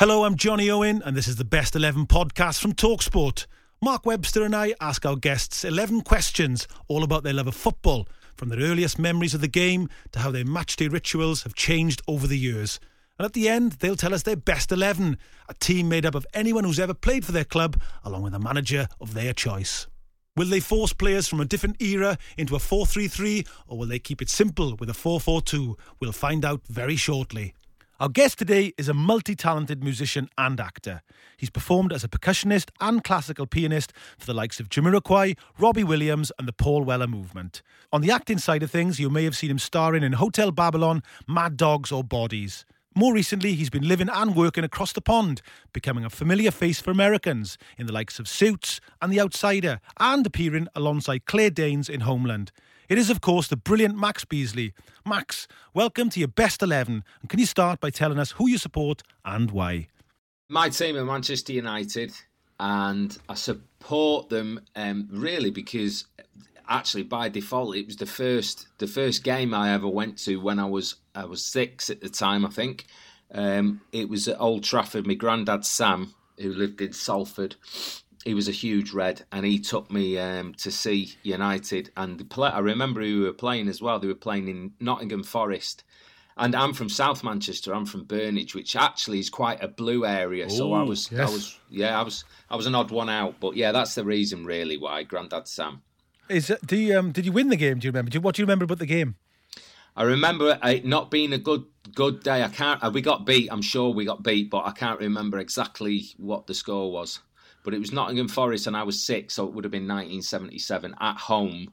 Hello, I'm Jonny Owen, and this is the Best 11 podcast from Talksport. Mark Webster and I ask our guests 11 questions all about their love of football, from their earliest memories of the game to how their matchday rituals have changed over the years. And at the end, they'll tell us their best 11, a team made up of anyone who's ever played for their club, along with a manager of their choice. Will they force players from a different era into a 4 3 3, or will they keep it simple with a 4 4 2? We'll find out very shortly. Our guest today is a multi talented musician and actor. He's performed as a percussionist and classical pianist for the likes of Jamiroquai, Robbie Williams, and the Paul Weller movement. On the acting side of things, you may have seen him starring in Hotel Babylon, Mad Dogs, or Bodies. More recently, he's been living and working across the pond, becoming a familiar face for Americans in the likes of Suits and The Outsider, and appearing alongside Claire Danes in Homeland. It is, of course, the brilliant Max Beesley. Max, welcome to your best 11. And can you start by telling us who you support and why? My team are Manchester United, and I support them um, really because actually by default it was the first the first game I ever went to when I was I was six at the time I think. Um, it was at Old Trafford. My granddad Sam, who lived in Salford, he was a huge red, and he took me um, to see United. And the play, I remember who we were playing as well. They were playing in Nottingham Forest, and I'm from South Manchester. I'm from Burnage, which actually is quite a blue area. so I was, yes. I was, yeah, I was, I was an odd one out. But yeah, that's the reason really why Grandad Sam. Is do you, um, Did you win the game? Do you remember? Do you, what do you remember about the game? I remember it not being a good good day. I can't. uh, We got beat. I'm sure we got beat, but I can't remember exactly what the score was. But it was Nottingham Forest, and I was six, so it would have been 1977 at home.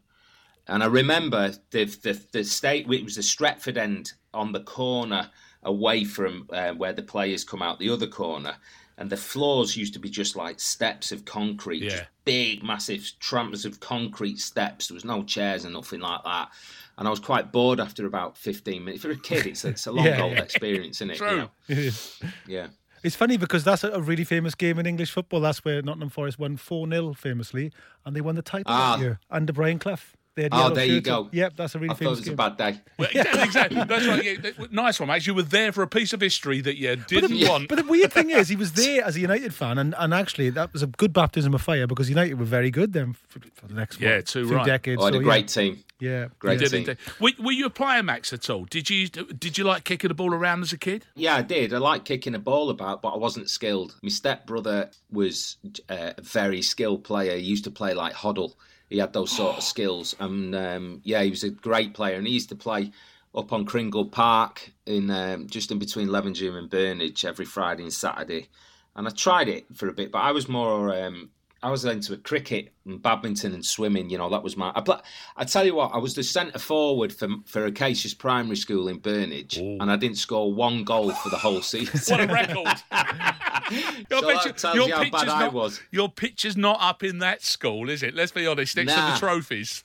And I remember the the, the state. It was the Stretford end on the corner away from uh, where the players come out, the other corner. And the floors used to be just like steps of concrete, just big, massive tramps of concrete steps. There was no chairs and nothing like that. And I was quite bored after about 15 minutes. For a kid, it's, it's a long, Yeah. old experience, isn't it? True. You know? Yeah. It's funny because that's a, a really famous game in English football. That's where Nottingham Forest won 4 0 famously, and they won the title Ah. that year under Brian Clough. They had Oh, yellow there you go. Yep, that's a really I thought it famous was a game. bad day. Well, exactly, exactly. That's right. Yeah, nice one, Max. You were there for a piece of history that you didn't the, want. but the weird thing is, he was there as a United fan, and, and actually that was a good baptism of fire because United were very good then for, for the next Yeah, what, too few right. decades. Oh, I had so, a yeah. great team. Yeah, Great yeah. Did team. Were, were you a player, Max, at all? Did you did you like kicking the ball around as a kid? Yeah, I did. I liked kicking a ball about, but I wasn't skilled. My stepbrother was uh, a very skilled player. He used to play like Hoddle. He had those sort of skills, and um, yeah, he was a great player. And he used to play up on Cringle Park in um, just in between Levenshulme and Burnage every Friday and Saturday. And I tried it for a bit, but I was more. Um, I was into cricket and badminton and swimming. You know, that was my. I, pla- I tell you what, I was the centre forward for for Acacia's primary school in Burnage, and I didn't score one goal for the whole season. What a record! Your So that tells you how bad picture's I not, was. Your picture's not up in that school, is it? Let's be honest. Next to the trophies.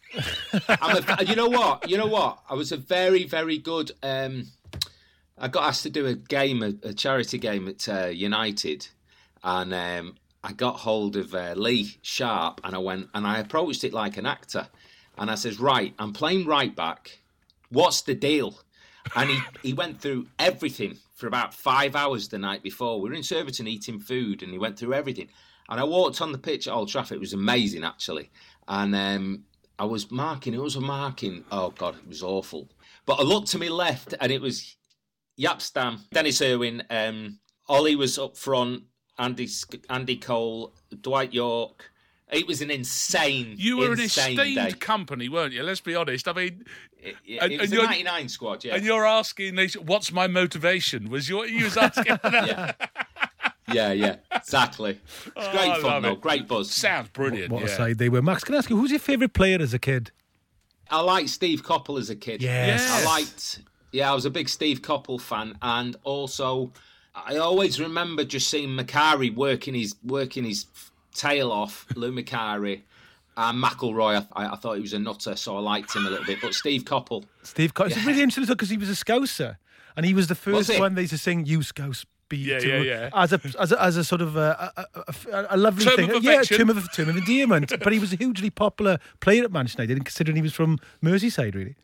I'm a, you know what? You know what? I was a very, very good. Um, I got asked to do a game, a, a charity game at uh, United, and um, I got hold of uh, Lee Sharpe, and I went and I approached it like an actor, and I says, "Right, I'm playing right back. What's the deal?" And he, he went through everything for about five hours the night before. We were in Surbiton eating food, and he went through everything. And I walked on the pitch at Old Trafford. It was amazing, actually. And um, I was marking. It was a marking. Oh God, it was awful. But I looked to my left, and it was Jaap Stam, Denis Irwin, um, Ollie was up front, Andy Andy Cole, Dwight Yorke. It was an insane. You were insane an esteemed day. company, weren't you? Let's be honest. I mean, It, it, and- it was the you're- 99 squad, yeah. and you're asking, these, "What's my motivation?" Was your you was asking? yeah. yeah, yeah, exactly. It's Oh, great I fun, though. it. Great buzz. Sounds brilliant. What a yeah. side they were. Max, can I ask you, who's your favourite player as a kid? I liked Steve Coppell as a kid. Yes. I liked. Yeah, I was a big Steve Coppell fan, and also I always remember just seeing Macari working his working his tail off. Lou Macari. And McIlroy, I, I thought he was a nutter, so I liked him a little bit. But Steve Coppell, Steve Coppell. It's really interesting because he was a Scouser and he was the first he? one they used to sing "You Scouse." Be Yeah, to- yeah, yeah. As a as a, as a sort of a, a, a, a lovely Term thing, of yeah, affection. term of term of endearment. but he was a hugely popular player at Manchester United, considering he was from Merseyside, really.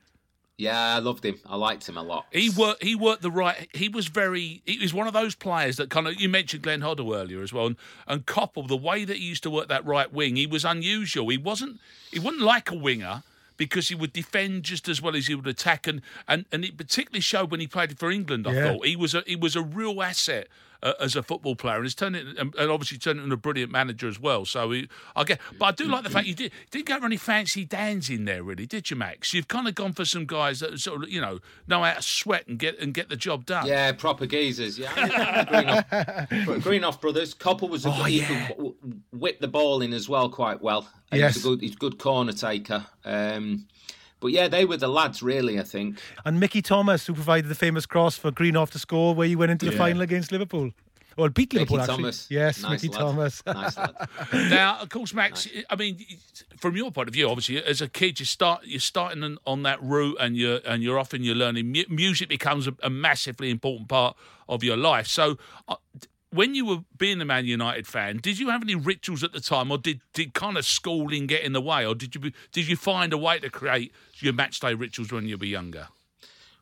Yeah, I loved him. I liked him a lot. He worked. He worked the right. He was very. He was one of those players that kind of. You mentioned Glenn Hoddle earlier as well, and, and Coppell. The way that he used to work that right wing, he was unusual. He wasn't. He wasn't like a winger because he would defend just as well as he would attack, and and, and it particularly showed when he played for England. I Yeah. thought he was a he was a real asset. Uh, as a football player, and he's turned it, and and obviously turned into a brilliant manager as well. So he, I get, but I do like the fact you did didn't for any fancy dans in there, really, did you, Max? You've kind of gone for some guys that sort of, you know, know how to sweat and get and get the job done. Yeah, proper geezers. Yeah, Greenhoff, Greenhoff brothers. Coppell was a good, could w- w- whip the ball in as well quite well. Yes. he's a good, he's a good corner taker. Um, but yeah, they were the lads, really. I think. And Mickey Thomas, who provided the famous cross for Greenhoff to score, where he went into the Yeah. final against Liverpool. Well, beat Mickey Liverpool actually. Thomas. Yes, Nice Mickey lad. Thomas. nice lad. Now, of course, Max. I mean, from your point of view, obviously, as a kid, you start you're starting on, on that route, and you're and you're often you're learning. Mu- music becomes a, a massively important part of your life. So, uh, when you were being a Man United fan, did you have any rituals at the time, or did did kind of schooling get in the way, or did you be, did you find a way to create your match day rituals when you were younger?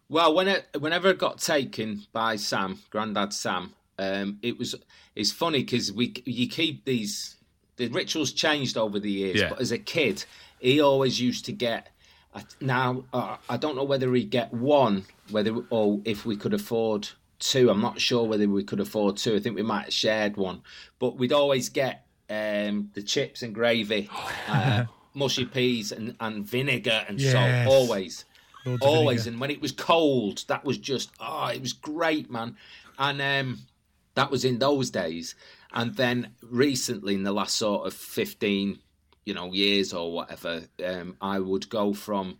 Well, when it, whenever it got taken by Sam, Grandad Sam, um, it was it's funny because we you keep these the rituals changed over the years, Yeah. but as a kid, he always used to get. Now uh, I don't know whether he'd get one, whether or if we could afford two. I'm not sure whether we could afford two. I think we might have shared one, but we'd always get um, the chips and gravy, uh, mushy peas and, and vinegar and Yes. salt always always vinegar. and when it was cold that was just oh it was great man and um that was in those days and then recently in the last sort of 15 you know years or whatever um i would go from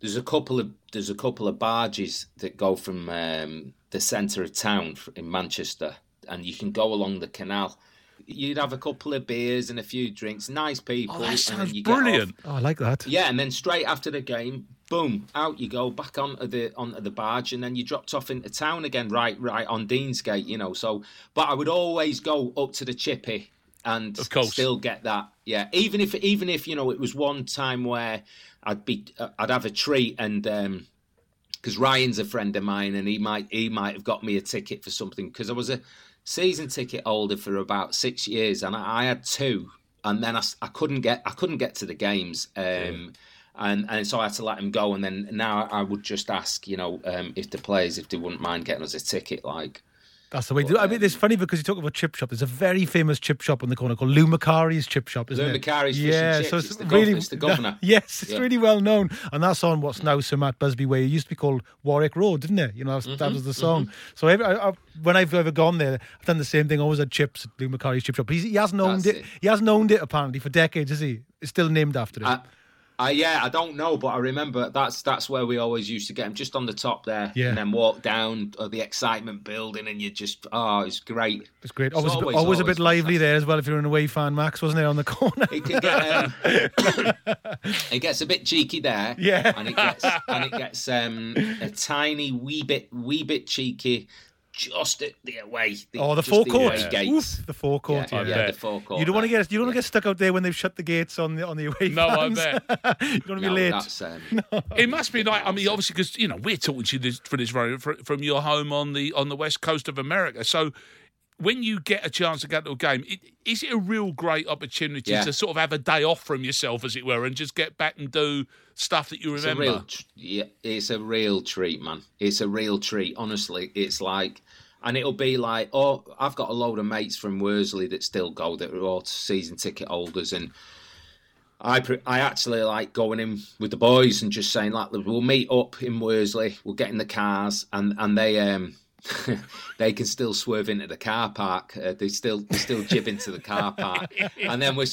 there's a couple of there's a couple of barges that go from um the center of town in manchester and you can go along the canal you'd have a couple of beers and a few drinks nice people Oh, that and sounds you brilliant. Oh, I like that. Yeah, and then straight after the game, boom, out you go back onto the onto the barge, and then you dropped off into town again, right, right on Deansgate, you know. So, but I would always go up to the chippy and Of course. still get that. Yeah, even if even if you know it was one time where I'd be uh, I'd have a treat and. um because Ryan's a friend of mine, and he might he might have got me a ticket for something. Because I was a season ticket holder for about six years, and I, I had two, and then I, I couldn't get I couldn't get to the games, um, and and so I had to let him go. And then now I would just ask, you know, um, if the players if they wouldn't mind getting us a ticket, like. That's the way to do it. I mean, it's funny because you talk about chip shop. There's a very famous chip shop on the corner called Lou Macari's Chip Shop, isn't Lou it? Macari's Fish and yeah, so It's it's, the gov- really it's the governor. yes, it's Yeah. really well known, and that's on what's now Sir Matt Busby Way. It used to be called Warwick Road, didn't it? You know, that was, Mm-hmm, that was the song. So every, I, I, when I've ever gone there, I've done the same thing. Always had chips at Lou Macari's Chip Shop. But he's, he hasn't owned it. it. He hasn't owned it apparently for decades, is he? It's still named after him. I, I, yeah, I don't know, but I remember that's that's where we always used to get him, just on the top there, Yeah. and then walk down uh, the excitement building, and you just oh, it's great. it's great. It's Always, a bit- always- always a always bit lively there as well. If you're an away fan, Max wasn't it on the corner? It can get um, it gets a bit cheeky there, Yeah. and it gets and it gets um, a tiny wee bit wee bit cheeky just at the away. The, Oh, the just forecourt. away gates. Oof, the forecourt. Yeah, Yeah, yeah, bet. the forecourt. You don't want to get you don't want to get stuck out there when they've shut the gates on the on the away No, I fans. bet. you don't want to be No, late. that's, um, It must be like I mean, obviously, because you know we're talking to you this, for this very from your home on the on the west coast of America. So, when you get a chance to go to a game, it, is it a real great opportunity Yeah. to sort of have a day off from yourself, as it were, and just get back and do stuff that you It's remember? real, tr- yeah, it's a real treat, man. It's a real treat. Honestly, it's like, and it'll be like, oh, I've got a load of mates from Worsley that still go that are all season ticket holders, and I pre- I actually like going in with the boys and just saying like, we'll meet up in Worsley, we'll get in the cars, and and they um. they can still swerve into the car park. Uh, they still they still jib into the car park, and then we're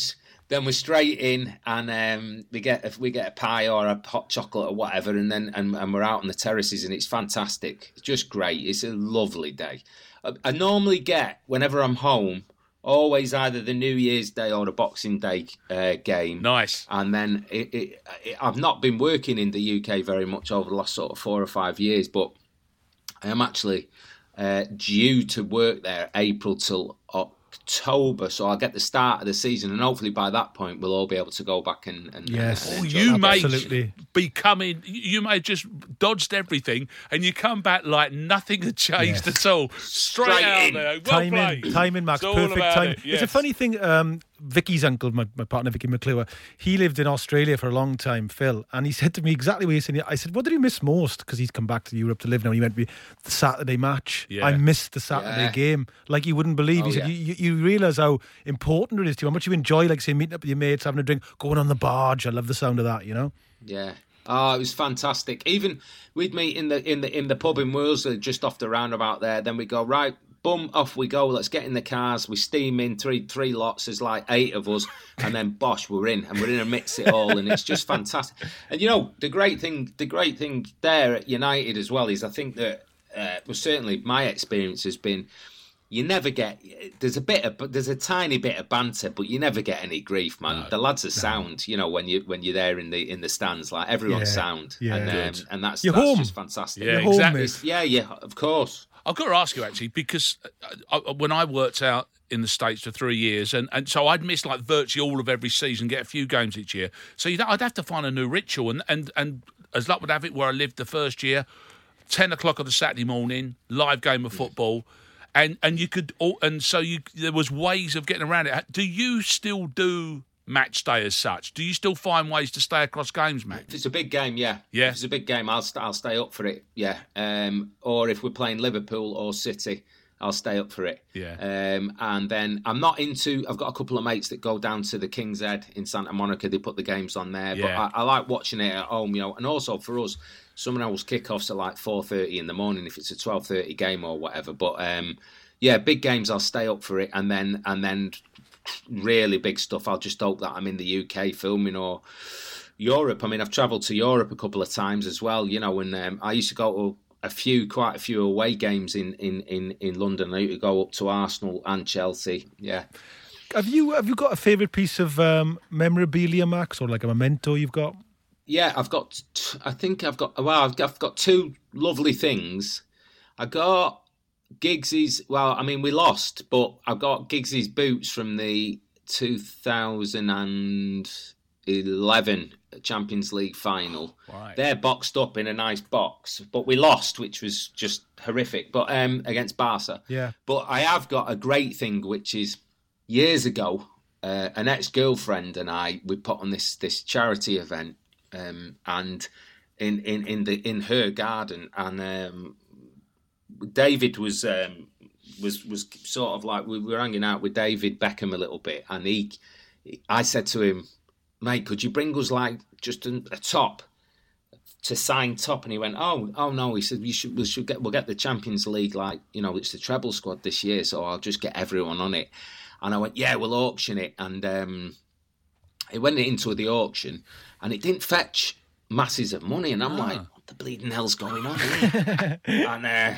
then we're straight in, and um, we get if we get a pie or a hot chocolate or whatever, and then and, and we're out on the terraces, and it's fantastic. It's just great. It's a lovely day. I, I normally get whenever I'm home, always either the New Year's Day or the Boxing Day uh, game. Nice. And then it, it, it, I've not been working in the UK very much over the last sort of four or five years, but I am actually uh, due to work there April till October, so I'll get the start of the season, and hopefully by that point we'll all be able to go back and, and Yes. and enjoy you it. may Absolutely. be coming. You may have just dodged everything, and you come back like nothing had changed Yes. at all. Straight, Straight out in. there. Well timing, played. timing, Max, It's perfect about timing. it, It's a funny thing. Um, Vicky's uncle, my, my partner Vicky McClure, he lived in Australia for a long time, Phil, and he said to me exactly what you're saying. I said, "What did he miss most?" Because he's come back to Europe to live now. He went to be the Saturday match. Yeah. I missed the Saturday Yeah. game, like you wouldn't believe. he Oh, said, yeah. "You, you, you realise how important it is to you, how much you enjoy, like say meeting up with your mates, having a drink, going on the barge. I love the sound of that. You know." Yeah. Oh, it was fantastic. Even we'd meet in the in the in the pub in Worsley, just off the roundabout there. Then we go right, boom, off we go. Let's get in the cars. We steam in three three lots. There's like eight of us, and then bosh, we're in, and we're in a mix it all, and it's just fantastic. And you know, the great thing, the great thing there at United as well is I think that uh, well, certainly my experience has been. You never get there's a bit of but there's a tiny bit of banter, but you never get any grief, man. the lads are sound, you know, when you when you're there in the in the stands, like everyone's Yeah, sound, yeah. and um, and that's You're that's home. just fantastic. Yeah, You're exactly. mate. yeah, yeah, of course. I've got to ask you actually because uh, uh, when I worked out in the states for three years, and, and so I'd miss like virtually all of every season, get a few games each year. So you'd, I'd have to find a new ritual, and and and as luck would have it, where I lived the first year, ten o'clock on the Saturday morning, live game of football. And and you could all, and so you there was ways of getting around it. Do you still do match day as such? Do you still find ways to stay across games, Max? If it's a big game, yeah, Yeah. If it's a big game, I'll st- I'll stay up for it, yeah. Um, or if we're playing Liverpool or City, I'll stay up for it. Yeah. Um, and then I'm not into. I've got a couple of mates that go down to the King's Head in Santa Monica. They put the games on there, but I, I like watching it at home, you know. And also for us, some else kickoffs at like four thirty in the morning if it's a twelve thirty game or whatever. But um, yeah, big games, I'll stay up for it, and then and then really big stuff. I'll just hope that I'm in the UK filming or. Europe. I mean, I've travelled to Europe a couple of times as well. You know, and um, I used to go to a few, quite a few away games in in in, in London. I used to go up to Arsenal and Chelsea. Yeah, Have you have you got a favourite piece of um, memorabilia, Max, or like a memento you've got? yeah. I've got. I think I've got. Well, I've I've got two lovely things. I got Giggs's. Well, I mean, we lost, but I got Giggs's boots from the 2011 Champions League final. Right. They're boxed up in a nice box, but we lost, which was just horrific. But um, against Barca. Yeah. But I have got a great thing, which is years ago, uh, an ex-girlfriend and I we put on this this charity event, um, and in, in in the in her garden, and um, David was um, was was sort of like we were hanging out with David Beckham a little bit, and he, I said to him, "Mate, could you bring us like just a, a top to sign top?" And he went, "Oh, oh no," he said, "We should we should get we'll get the Champions League like you know it's the treble squad this year, so I'll just get everyone on it." And I went, "Yeah, we'll auction it," and um, it went into the auction, and it didn't fetch masses of money, and I'm like, "What the bleeding hell's going on here?" and uh,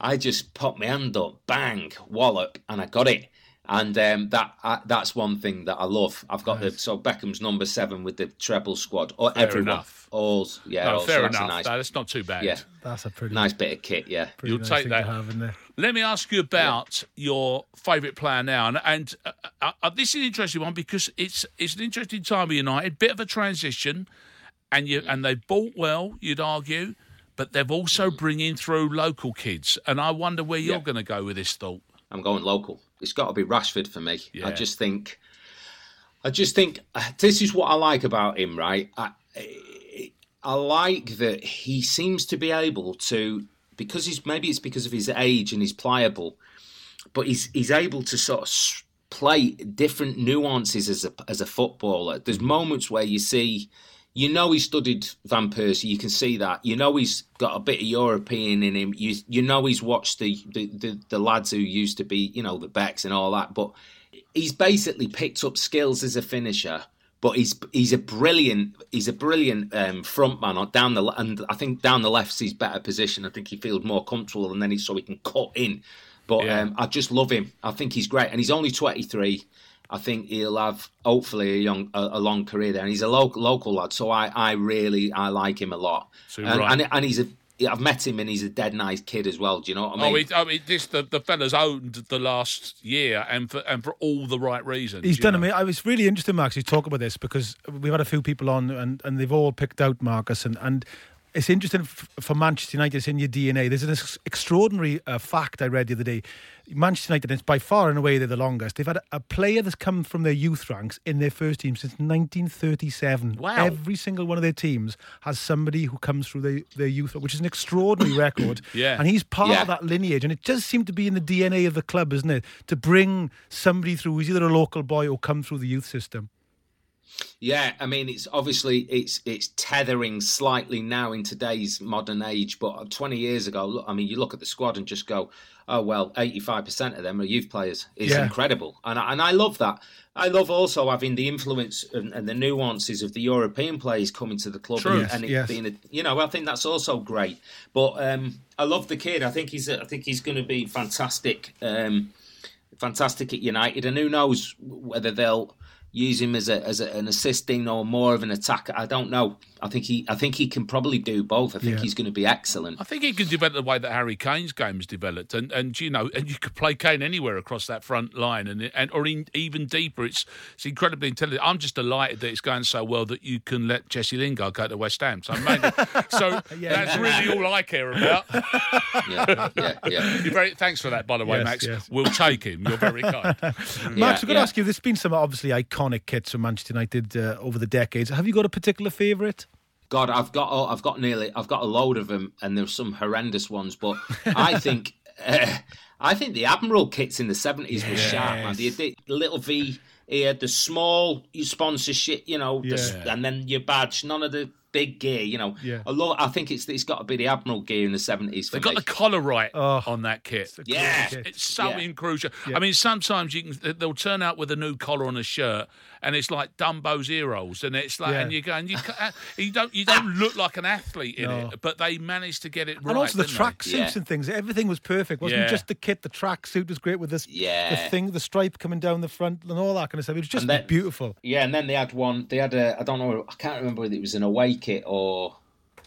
I just popped my hand up, bang, wallop, and I got it. And um, that uh, that's one thing that I love. I've got the so Beckham's number seven with the treble squad, or Fair everyone, enough. all yeah, No, all, so fair that's enough. Nice, that's not too bad. yeah, That's a pretty nice bit of kit, yeah. You'll nice take that. have. Let me ask you about your favourite player now, and, and uh, uh, uh, this is an interesting one because it's it's an interesting time with United, bit of a transition, and you and they've bought well, you'd argue, but they've also bringing through local kids, and I wonder where you're Yeah. going to go with this thought. I'm going local. It's got to be Rashford for me. Yeah. I just think, I just think uh, this is what I like about him. Right, I, I like that he seems to be able to because he's maybe it's because of his age and he's pliable, but he's he's able to sort of play different nuances as a as a footballer. There's moments where you see, you know, he studied Van Persie. You can see that. You know, he's got a bit of European in him. You you know, he's watched the the, the, the lads who used to be, you know, the Becks and all that. But he's basically picked up skills as a finisher. But he's he's a brilliant he's a brilliant um, front man on down the and I think down the left's his better position. I think he feels more comfortable and then he so he can cut in. But Yeah. um, I just love him. I think he's great, and he's only 23. I think he'll have hopefully a young a, a long career there, and he's a local local lad. So I, I really I like him a lot, So, and, right. and and he's a I've met him and he's a dead nice kid as well. Do you know what I oh, mean? Oh, it, I mean, this the, the fella's owned the last year, and for and for all the right reasons. He's done know. amazing. I was really interested, Max, you talk about this because we've had a few people on and, and they've all picked out Marcus and, and it's interesting for Manchester United. It's in your DNA. There's an ex- extraordinary uh, fact I read the other day. Manchester United, it's by far and away they're the longest. They've had a, a player that's come from their youth ranks in their first team since 1937. Wow. Every single one of their teams has somebody who comes through their, their youth, which is an extraordinary record. Yeah. And he's part Yeah. of that lineage. And it does seem to be in the DNA of the club, isn't it? To bring somebody through who's either a local boy or come through the youth system. Yeah, I mean it's obviously it's it's tethering slightly now in today's modern age, but 20 years ago, look, I mean you look at the squad and just go, oh well, 85% of them are youth players. It's Yeah. incredible, and I, and I love that. I love also having the influence and, and the nuances of the European players coming to the club, True. and, Yes, and it yes. being a, you know I think that's also great. But um, I love the kid. I think he's I think he's going to be fantastic. Um, fantastic at United, and who knows whether they'll use him as a as a, an assisting or more of an attacker. I don't know. I think he I think he can probably do both. I think Yeah. he's going to be excellent. I think he can develop the way that Harry Kane's game has developed, and, and you know, and you could play Kane anywhere across that front line, and and or in, even deeper. It's it's incredibly intelligent. I'm just delighted that it's going so well that you can let Jesse Lingard go to West Ham. So, maybe, so that's really all I care about. Yeah, yeah, yeah. You're very thanks for that, by the way, Yes, Max. yes. We'll take him. You're very kind. Max, Yeah, I've got to ask you, there's been some obviously iconic kits from Manchester United uh, over the decades. Have you got a particular favourite? God, I've got oh, I've got nearly I've got a load of them, and there's some horrendous ones. But I think uh, I think the Admiral kits in the seventies were sharp, man. The, the little V here, the small you sponsorship, you know, the Yeah. and then your badge. None of the big gear, you know. Yeah. I love. I think it's it's got to be the Admiral gear in the seventies for They got me. the collar right Oh. on that kit. Yeah. kit. It's so Yeah. crucial. I mean, sometimes you can they'll turn out with a new collar on a shirt, and it's like Dumbo's heroes, and it's like, Yeah. and you go, and you you don't you don't look like an athlete in No. it, but they managed to get it right. and also the didn't they? tracksuits Yeah. and things. Everything was perfect. Wasn't Yeah. just the kit. The tracksuit was great with this. Yeah. The thing, the stripe coming down the front and all that kind of stuff. It was just And that- beautiful. Yeah, and then they had one. They had a. I don't know. I can't remember whether it was an away kit or,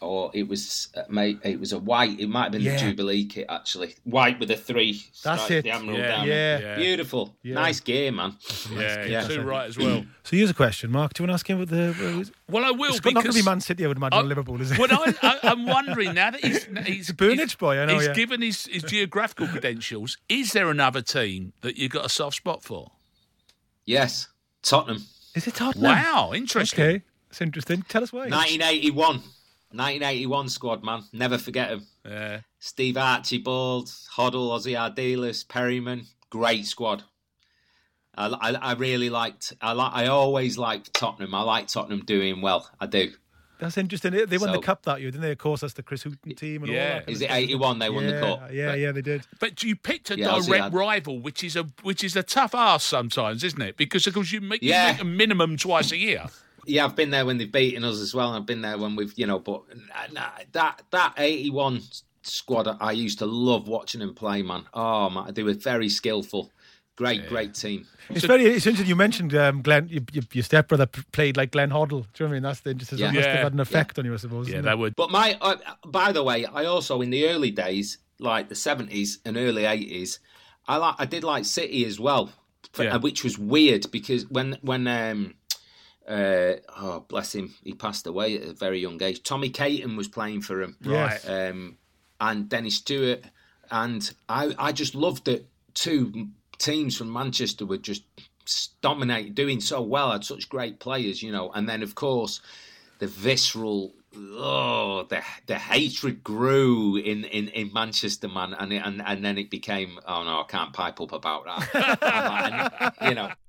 or it was. Uh, mate, it was a white. It might have been Yeah. the Jubilee kit actually. White with a three. That's stripe, it. The Admiral Yeah, down. yeah. Yeah. Beautiful. Yeah. Nice game, man. Yeah, Yeah. you're too right as well. So here's a question, Mark. Do you want to ask him about the? Well, I will It's not going to be Man City, I would imagine, I- Liverpool, is it? Well, I, I, I'm wondering now that he's he's a Burnage he's- boy, I know, He's yeah. given his, his geographical credentials. Is there another team that you've got a soft spot for? Yes, Tottenham. is it Tottenham? Wow, interesting. Okay, that's interesting. Tell us why. 1981. 1981 squad, man. Never forget him. Yeah. Steve Archibald, Hoddle, Ossie Ardiles, Perryman. Great squad. I, I, I really liked. I like. I always liked Tottenham. I like Tottenham doing well. I do. That's interesting. They they won the cup that year, didn't they? Of course, that's the Chris Hughton team and Yeah. that. kind Is it 81 they won the Yeah, cup? Yeah, yeah, they did. But you picked a Yeah, direct had- rival, which is a which is a tough ass sometimes, isn't it? Because of course you make, you Yeah. make a minimum twice a year. Yeah, I've been there when they've beaten us as well. and I've been there when we've, you know, but nah, nah, that that 81 squad, I used to love watching them play, man. Oh, man, they were very skillful. Great, great team. It's very it's interesting. You mentioned um, Glenn, your, your, your stepbrother played like Glenn Hoddle. Do you know what I mean? That's the interesting. Yeah. That must Yeah. have had an effect on you, I suppose. Yeah, that it? would. But my, uh, by the way, I also in the early days, like the 70s and early 80s, I like I did like City as well, for- Yeah. uh, which was weird because when when um uh oh bless him, he passed away at a very young age. Tommy Caton was playing for him, Yes. um, and Dennis Tueart, and I I just loved that two teams from Manchester were just dominating, doing so well, had such great players, you know. And then, of course, the visceral, oh, the the hatred grew in, in, in Manchester, man. And, it, and and then it became, oh no, I can't pipe up about that. and, you know.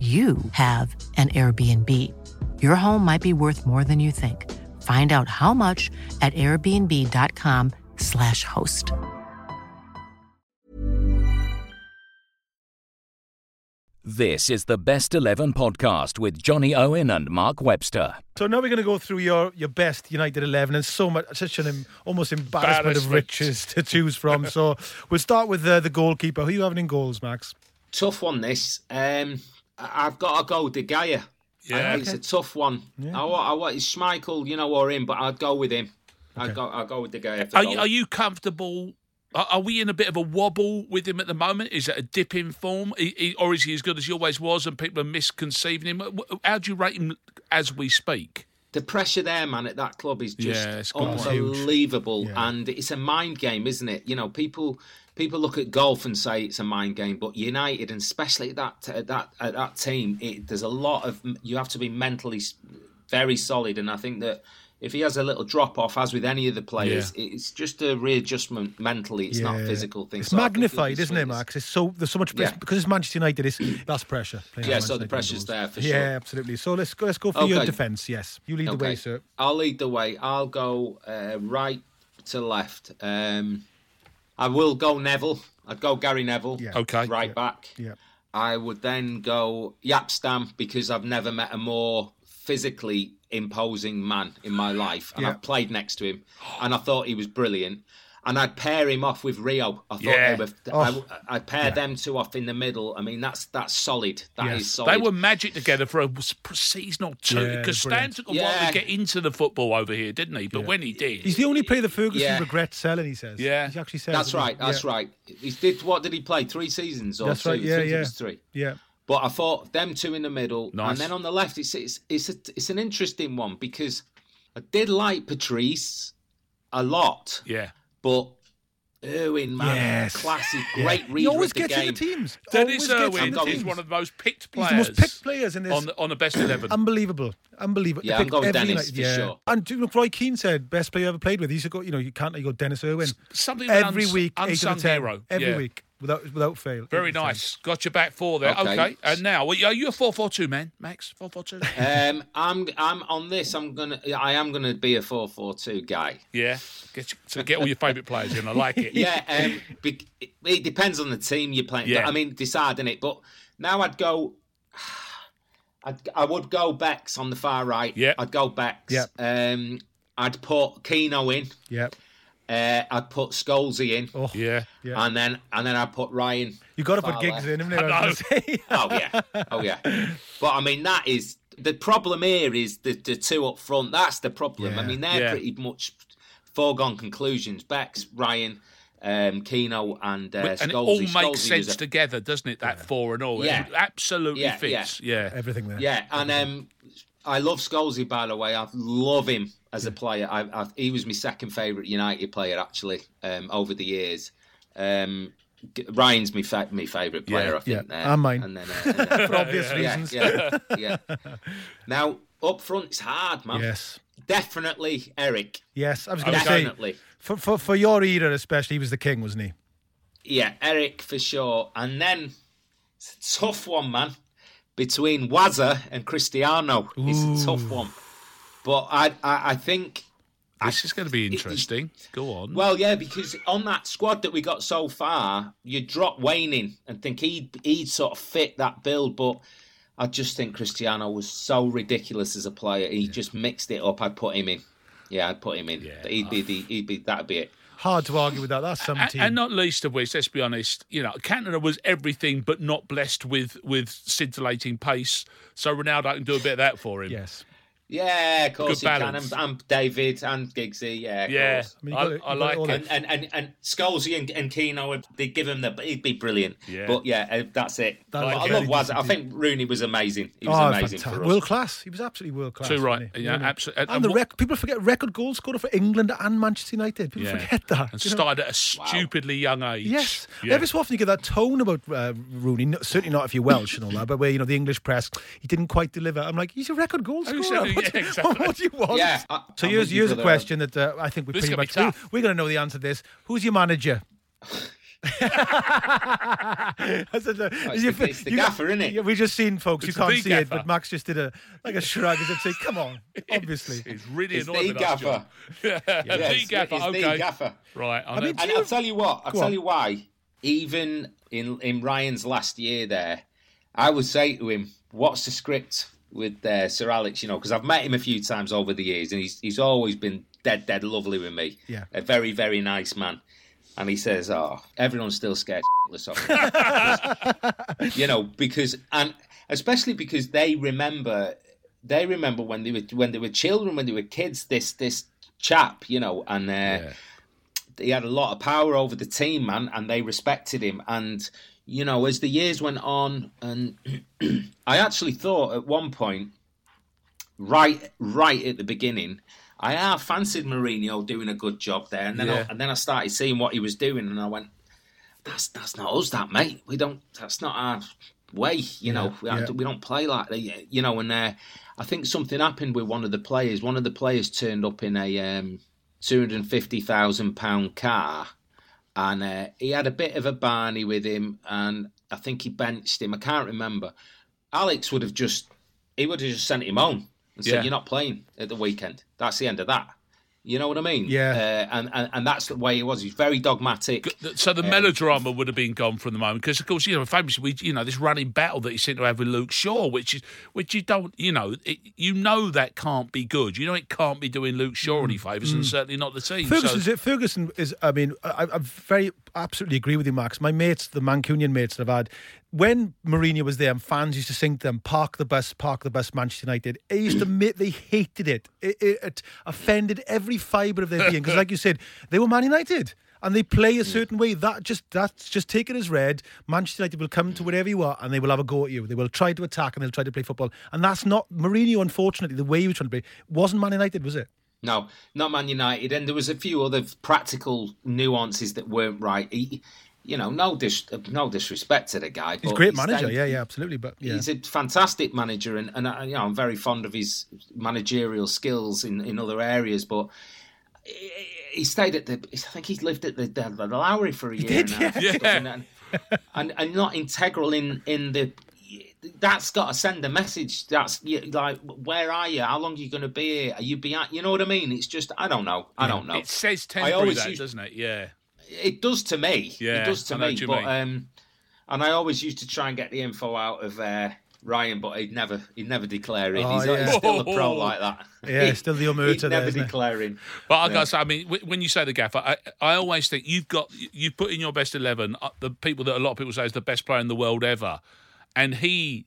you have an Airbnb. Your home might be worth more than you think. Find out how much at airbnb.com/slash host. This is the Best 11 podcast with Jonny Owen and Mark Webster. So now we're going to go through your, your best United 11 and so much, such an em- almost embarrassment of riches to choose from. so we'll start with uh, the goalkeeper. Who are you having in goals, Max? Tough one, this. Um, I- I've got to go De Gea. Yeah. I- it's a tough one. I want, I want, it's Schmeichel, you know, or him, but I'd go with him. I'd go, I'll go with De Gea. Are you, are you comfortable? Are, are we in a bit of a wobble with him at the moment? Is it a dip in form, He- he- or is he as good as he always was, and people are misconceiving him? How do you rate him as we speak? The pressure there, man, at that club is just Yeah, it's got to be. unbelievable, Yeah. and it's a mind game, isn't it? You know, people people look at golf and say it's a mind game, but United, and especially at that at that at that team, it, there's a lot of you have to be mentally very solid, and I think that. If he has a little drop off, as with any of the players, it's just a readjustment mentally. It's not a physical thing. It's So I think he'll magnified, isn't it, sweet. Max? It's so there's so much Yeah. because it's Manchester United. It's that's pressure. Yeah, so the Manchester United pressure's there for Yeah, absolutely. So let's go. Let's go for your defence. Yes, you lead the way, sir. I'll lead the way. I'll go uh, right to left. Um, I will go Neville. I'd go Gary Neville. Yeah. Okay. Right back. Yeah. I would then go Jaap Stam because I've never met a more physically imposing man in my life, and Yeah. I've played next to him, and I thought he was brilliant. And I'd pair him off with Rio. I thought Yeah. they were. Oh. I, I'd pair them two off in the middle. I mean, that's that's solid. That is Yes. solid. They were magic together for a s- season or two Yeah, because Stam took a while to get into the football over here, didn't he? But when he did, He's the only player that Ferguson Yeah. regrets selling. He says. Yeah. he actually says. That's right. That's yeah. right. He did. What did he play? Three seasons or That's two? right. Yeah, I think yeah. It was three. Yeah. But I thought them two in the middle, Nice. and then on the left, it's it's it's, a, it's an interesting one because I did like Patrice a lot, yeah. but Irwin, man, Yes. classic, Yeah. great He reader always of the gets game. in the teams. Denis Always gets in Irwin the is teams. one of the most picked He's players. the most picked players in this. on the, on the best eleven. Unbelievable, unbelievable. Yeah, I'm picked going every Denis United- for yeah. sure. And do you know, Roy Keane said best player you ever played with. He used to go, you know, you can't. You go Denis Irwin. Something of every uns- week, eight unsung out of ten, hero. every Yeah. week without without fail. Very Eight out nice. Got your back four there. Okay. Okay. And now, well, are you a four four two man, Max? Four four two. Um, I'm I'm on this. I'm gonna. I am gonna be a four-four-two guy. Yeah. Get you, so get all your favourite players in. I like it. Yeah, um, be, it, it depends on the team you're playing. Yeah. I mean, deciding it. But now I'd go. I'd, I would go Becks on the far right. Yeah. I'd go Becks. Yeah. Um, I'd put Keano in. ten. Yeah, Uh, I'd put Scholesy in. oh, Yeah. yeah. And then and then I'd put Ryan. you got to put Giggs left. in, haven't you? I I was gonna say. Oh yeah, oh yeah. But I mean that is the problem here is the the two up front. That's the problem. I mean, they're Yeah. pretty much foregone conclusions. Becks, Ryan, um, Keano, and uh, and it all makes was sense a- together, doesn't it? That four and all. Yeah. It absolutely Yeah, fits. Yeah. Everything there. Yeah, and um, I love Scholesy, by the way. I love him as a player. I, I, he was my second favourite United player, actually, um, over the years. Um, Ryan's my, fa- my favourite player, Yeah, I think. yeah, there. and mine. And then, uh, and then- For obvious yeah, reasons. yeah, yeah. Now, up front, it's hard, man. Yes. Definitely Eric. Yes. I was going to say, Definitely. for, for, for your era especially, he was the king, wasn't he? Yeah, Eric for sure. And then, it's a tough one, man. Between Wazza and Cristiano. It's a tough one. But I, I, I think This is going to be interesting. Go on. Well, yeah, because on that squad that we got so far, you drop Wayne in and think he'd he'd sort of fit that build, but I just think Cristiano was so ridiculous as a player. He just mixed it up. I'd put him in. Yeah, I'd put him in. Yeah. He'd be the he'd be that'd be it. Hard to argue with that. That's some and, team. and not least of which, let's be honest, you know, Cantona was everything but not blessed with with scintillating pace. So Ronaldo can do a bit of that for him. yes. Yeah, of course Good he can. balance. And, and David and Giggsy. Yeah, of Yeah, course. I mean, you I, it- I you got it like all it. And, and and and Scholesy and, and Keano, they give him the. He'd be brilliant. Yeah. But yeah, uh, that's it. That But was I love Wazza. decent I think Rooney was amazing. He was oh, amazing fantastic. for us. World class. He was absolutely world class. Too right. Yeah, Really. absolutely. And, And- the and what- rec- people forget record goal scorer for England and Manchester United. People Yeah. forget that. And you know? started at a stupidly young age. Yes. Yeah. Every so often you get that tone about uh, Rooney. No, certainly not if you're Welsh and all that, but where you know the English press, he didn't quite deliver. I'm like, he's a record goal scorer. So- What, yeah, exactly. what do you want? Yeah, I- so I'm here's here's a brother. question that uh, I think we this pretty much we, we're going to know the answer to this. Who's your manager? I said, uh, it's you- the- it's the you- gaffer, innit? Yeah, we just seen folks. It's you can't the see it, but Max just did a like a shrug as if to say, "Come on, obviously." He's really It's annoyed the with us, John. gaffer. Yeah, Yeah, the it's- gaffer. it's okay. the gaffer. Right. I, I mean, know. And I'll tell you what, I'll Go tell on. you why. Even in in Ryan's last year there, I would say to him, "What's the script with uh, Sir Alex?" You know, because I've met him a few times over the years, and he's he's always been dead, dead lovely with me. Yeah. a very, very nice man. And he says, "Oh, everyone's still scared of him." you know, because and especially because they remember they remember when they were when they were children, when they were kids. This this chap, you know, and uh, he had a lot of power over the team, man, and they respected him. And you know, as the years went on, and I actually thought at one point, right, right at the beginning, I have fancied Mourinho doing a good job there, and then Yeah. I, and then I started seeing what he was doing, and I went, "That's that's not us, that mate. We don't. That's not our way. You know, we, yeah. we don't play like that. You know." And uh, I think something happened with one of the players. One of the players turned up in a um, two hundred and fifty thousand pound car, and uh, he had a bit of a Barney with him, and I think he benched him. I can't remember. Alex would have just he would have just sent him home and said, Yeah. "You're not playing at the weekend. That's the end of that." You know what I mean? Yeah. Uh, and, and and that's the way it was. He's very dogmatic. So the um, melodrama would have been gone from the moment because, of course, you know, famously, we, you know, this running battle that he seemed to have with Luke Shaw, which is, which you don't, you know, it, you know that can't be good. You know, it can't be doing Luke Shaw any mm. favours, and mm. certainly not the team. Ferguson's so, it. Ferguson is. I mean, I, I very absolutely agree with you, Max. My mates, the Mancunian mates that I've had, when Mourinho was there, and fans used to sing to them, "Park the bus, park the bus, Manchester United." It used to mm. make they hated it. It, it, it offended every fibre of their being because, like you said, they were Man United. And they play a certain way. That just that's just take it as read. Manchester United will come to wherever you are, and they will have a go at you. They will try to attack, and they'll try to play football. And that's not Mourinho. Unfortunately, the way he was trying to play wasn't Man United, was it? No, not Man United. And there was a few other practical nuances that weren't right. He, you know, no dis, no disrespect to the guy. He's a great he's manager. then- Yeah, yeah, absolutely. But yeah, He's a fantastic manager, and, and uh, you know I'm very fond of his managerial skills in, in other areas. But he- he stayed at the. I think he lived at the, the, the Lowry for a year did, and a half, yeah. and, and, and and not integral in in the. That's got to send a message. That's like, where are you? How long are you going to be here? Are you behind? You know what I mean? It's just I don't know. I don't know. it says I temporary, always that, used- doesn't it? Yeah. It does to me. Yeah, it does to I me. But um, and I always used to try and get the info out of uh, Ryan, but he'd never he'd never declare it. Oh, he's, yeah. he's still a pro like that. Yeah, still the omerta He'd there, never isn't declaring. But I got to say, I mean, when you say the gaffer, I, I always think you've got you put in your best eleven uh, the people that a lot of people say is the best player in the world ever, and he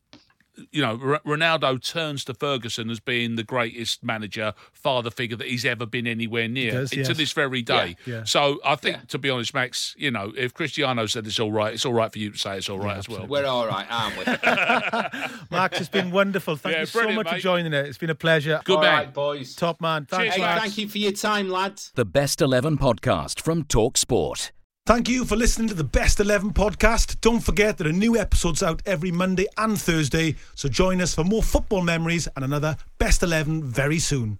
you know, R- Ronaldo turns to Ferguson as being the greatest manager, father figure that he's ever been anywhere near does, to yes. this very day. Yeah, yeah. So I think, to be honest, Max, you know, if Cristiano said it's all right, it's all right for you to say it's all right as well. We're all right, aren't we? Max, it's been wonderful. Thank Yeah, you so brilliant, much for joining it. It's been a pleasure. Good all man. right, boys. Top man. Thanks, Cheers, Hey, Max. thank you for your time, lads. The Best 11 podcast from Talk Sport. Thank you for listening to the Best 11 podcast. Don't forget there are new episodes out every Monday and Thursday, so join us for more football memories and another Best 11 very soon.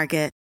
Market.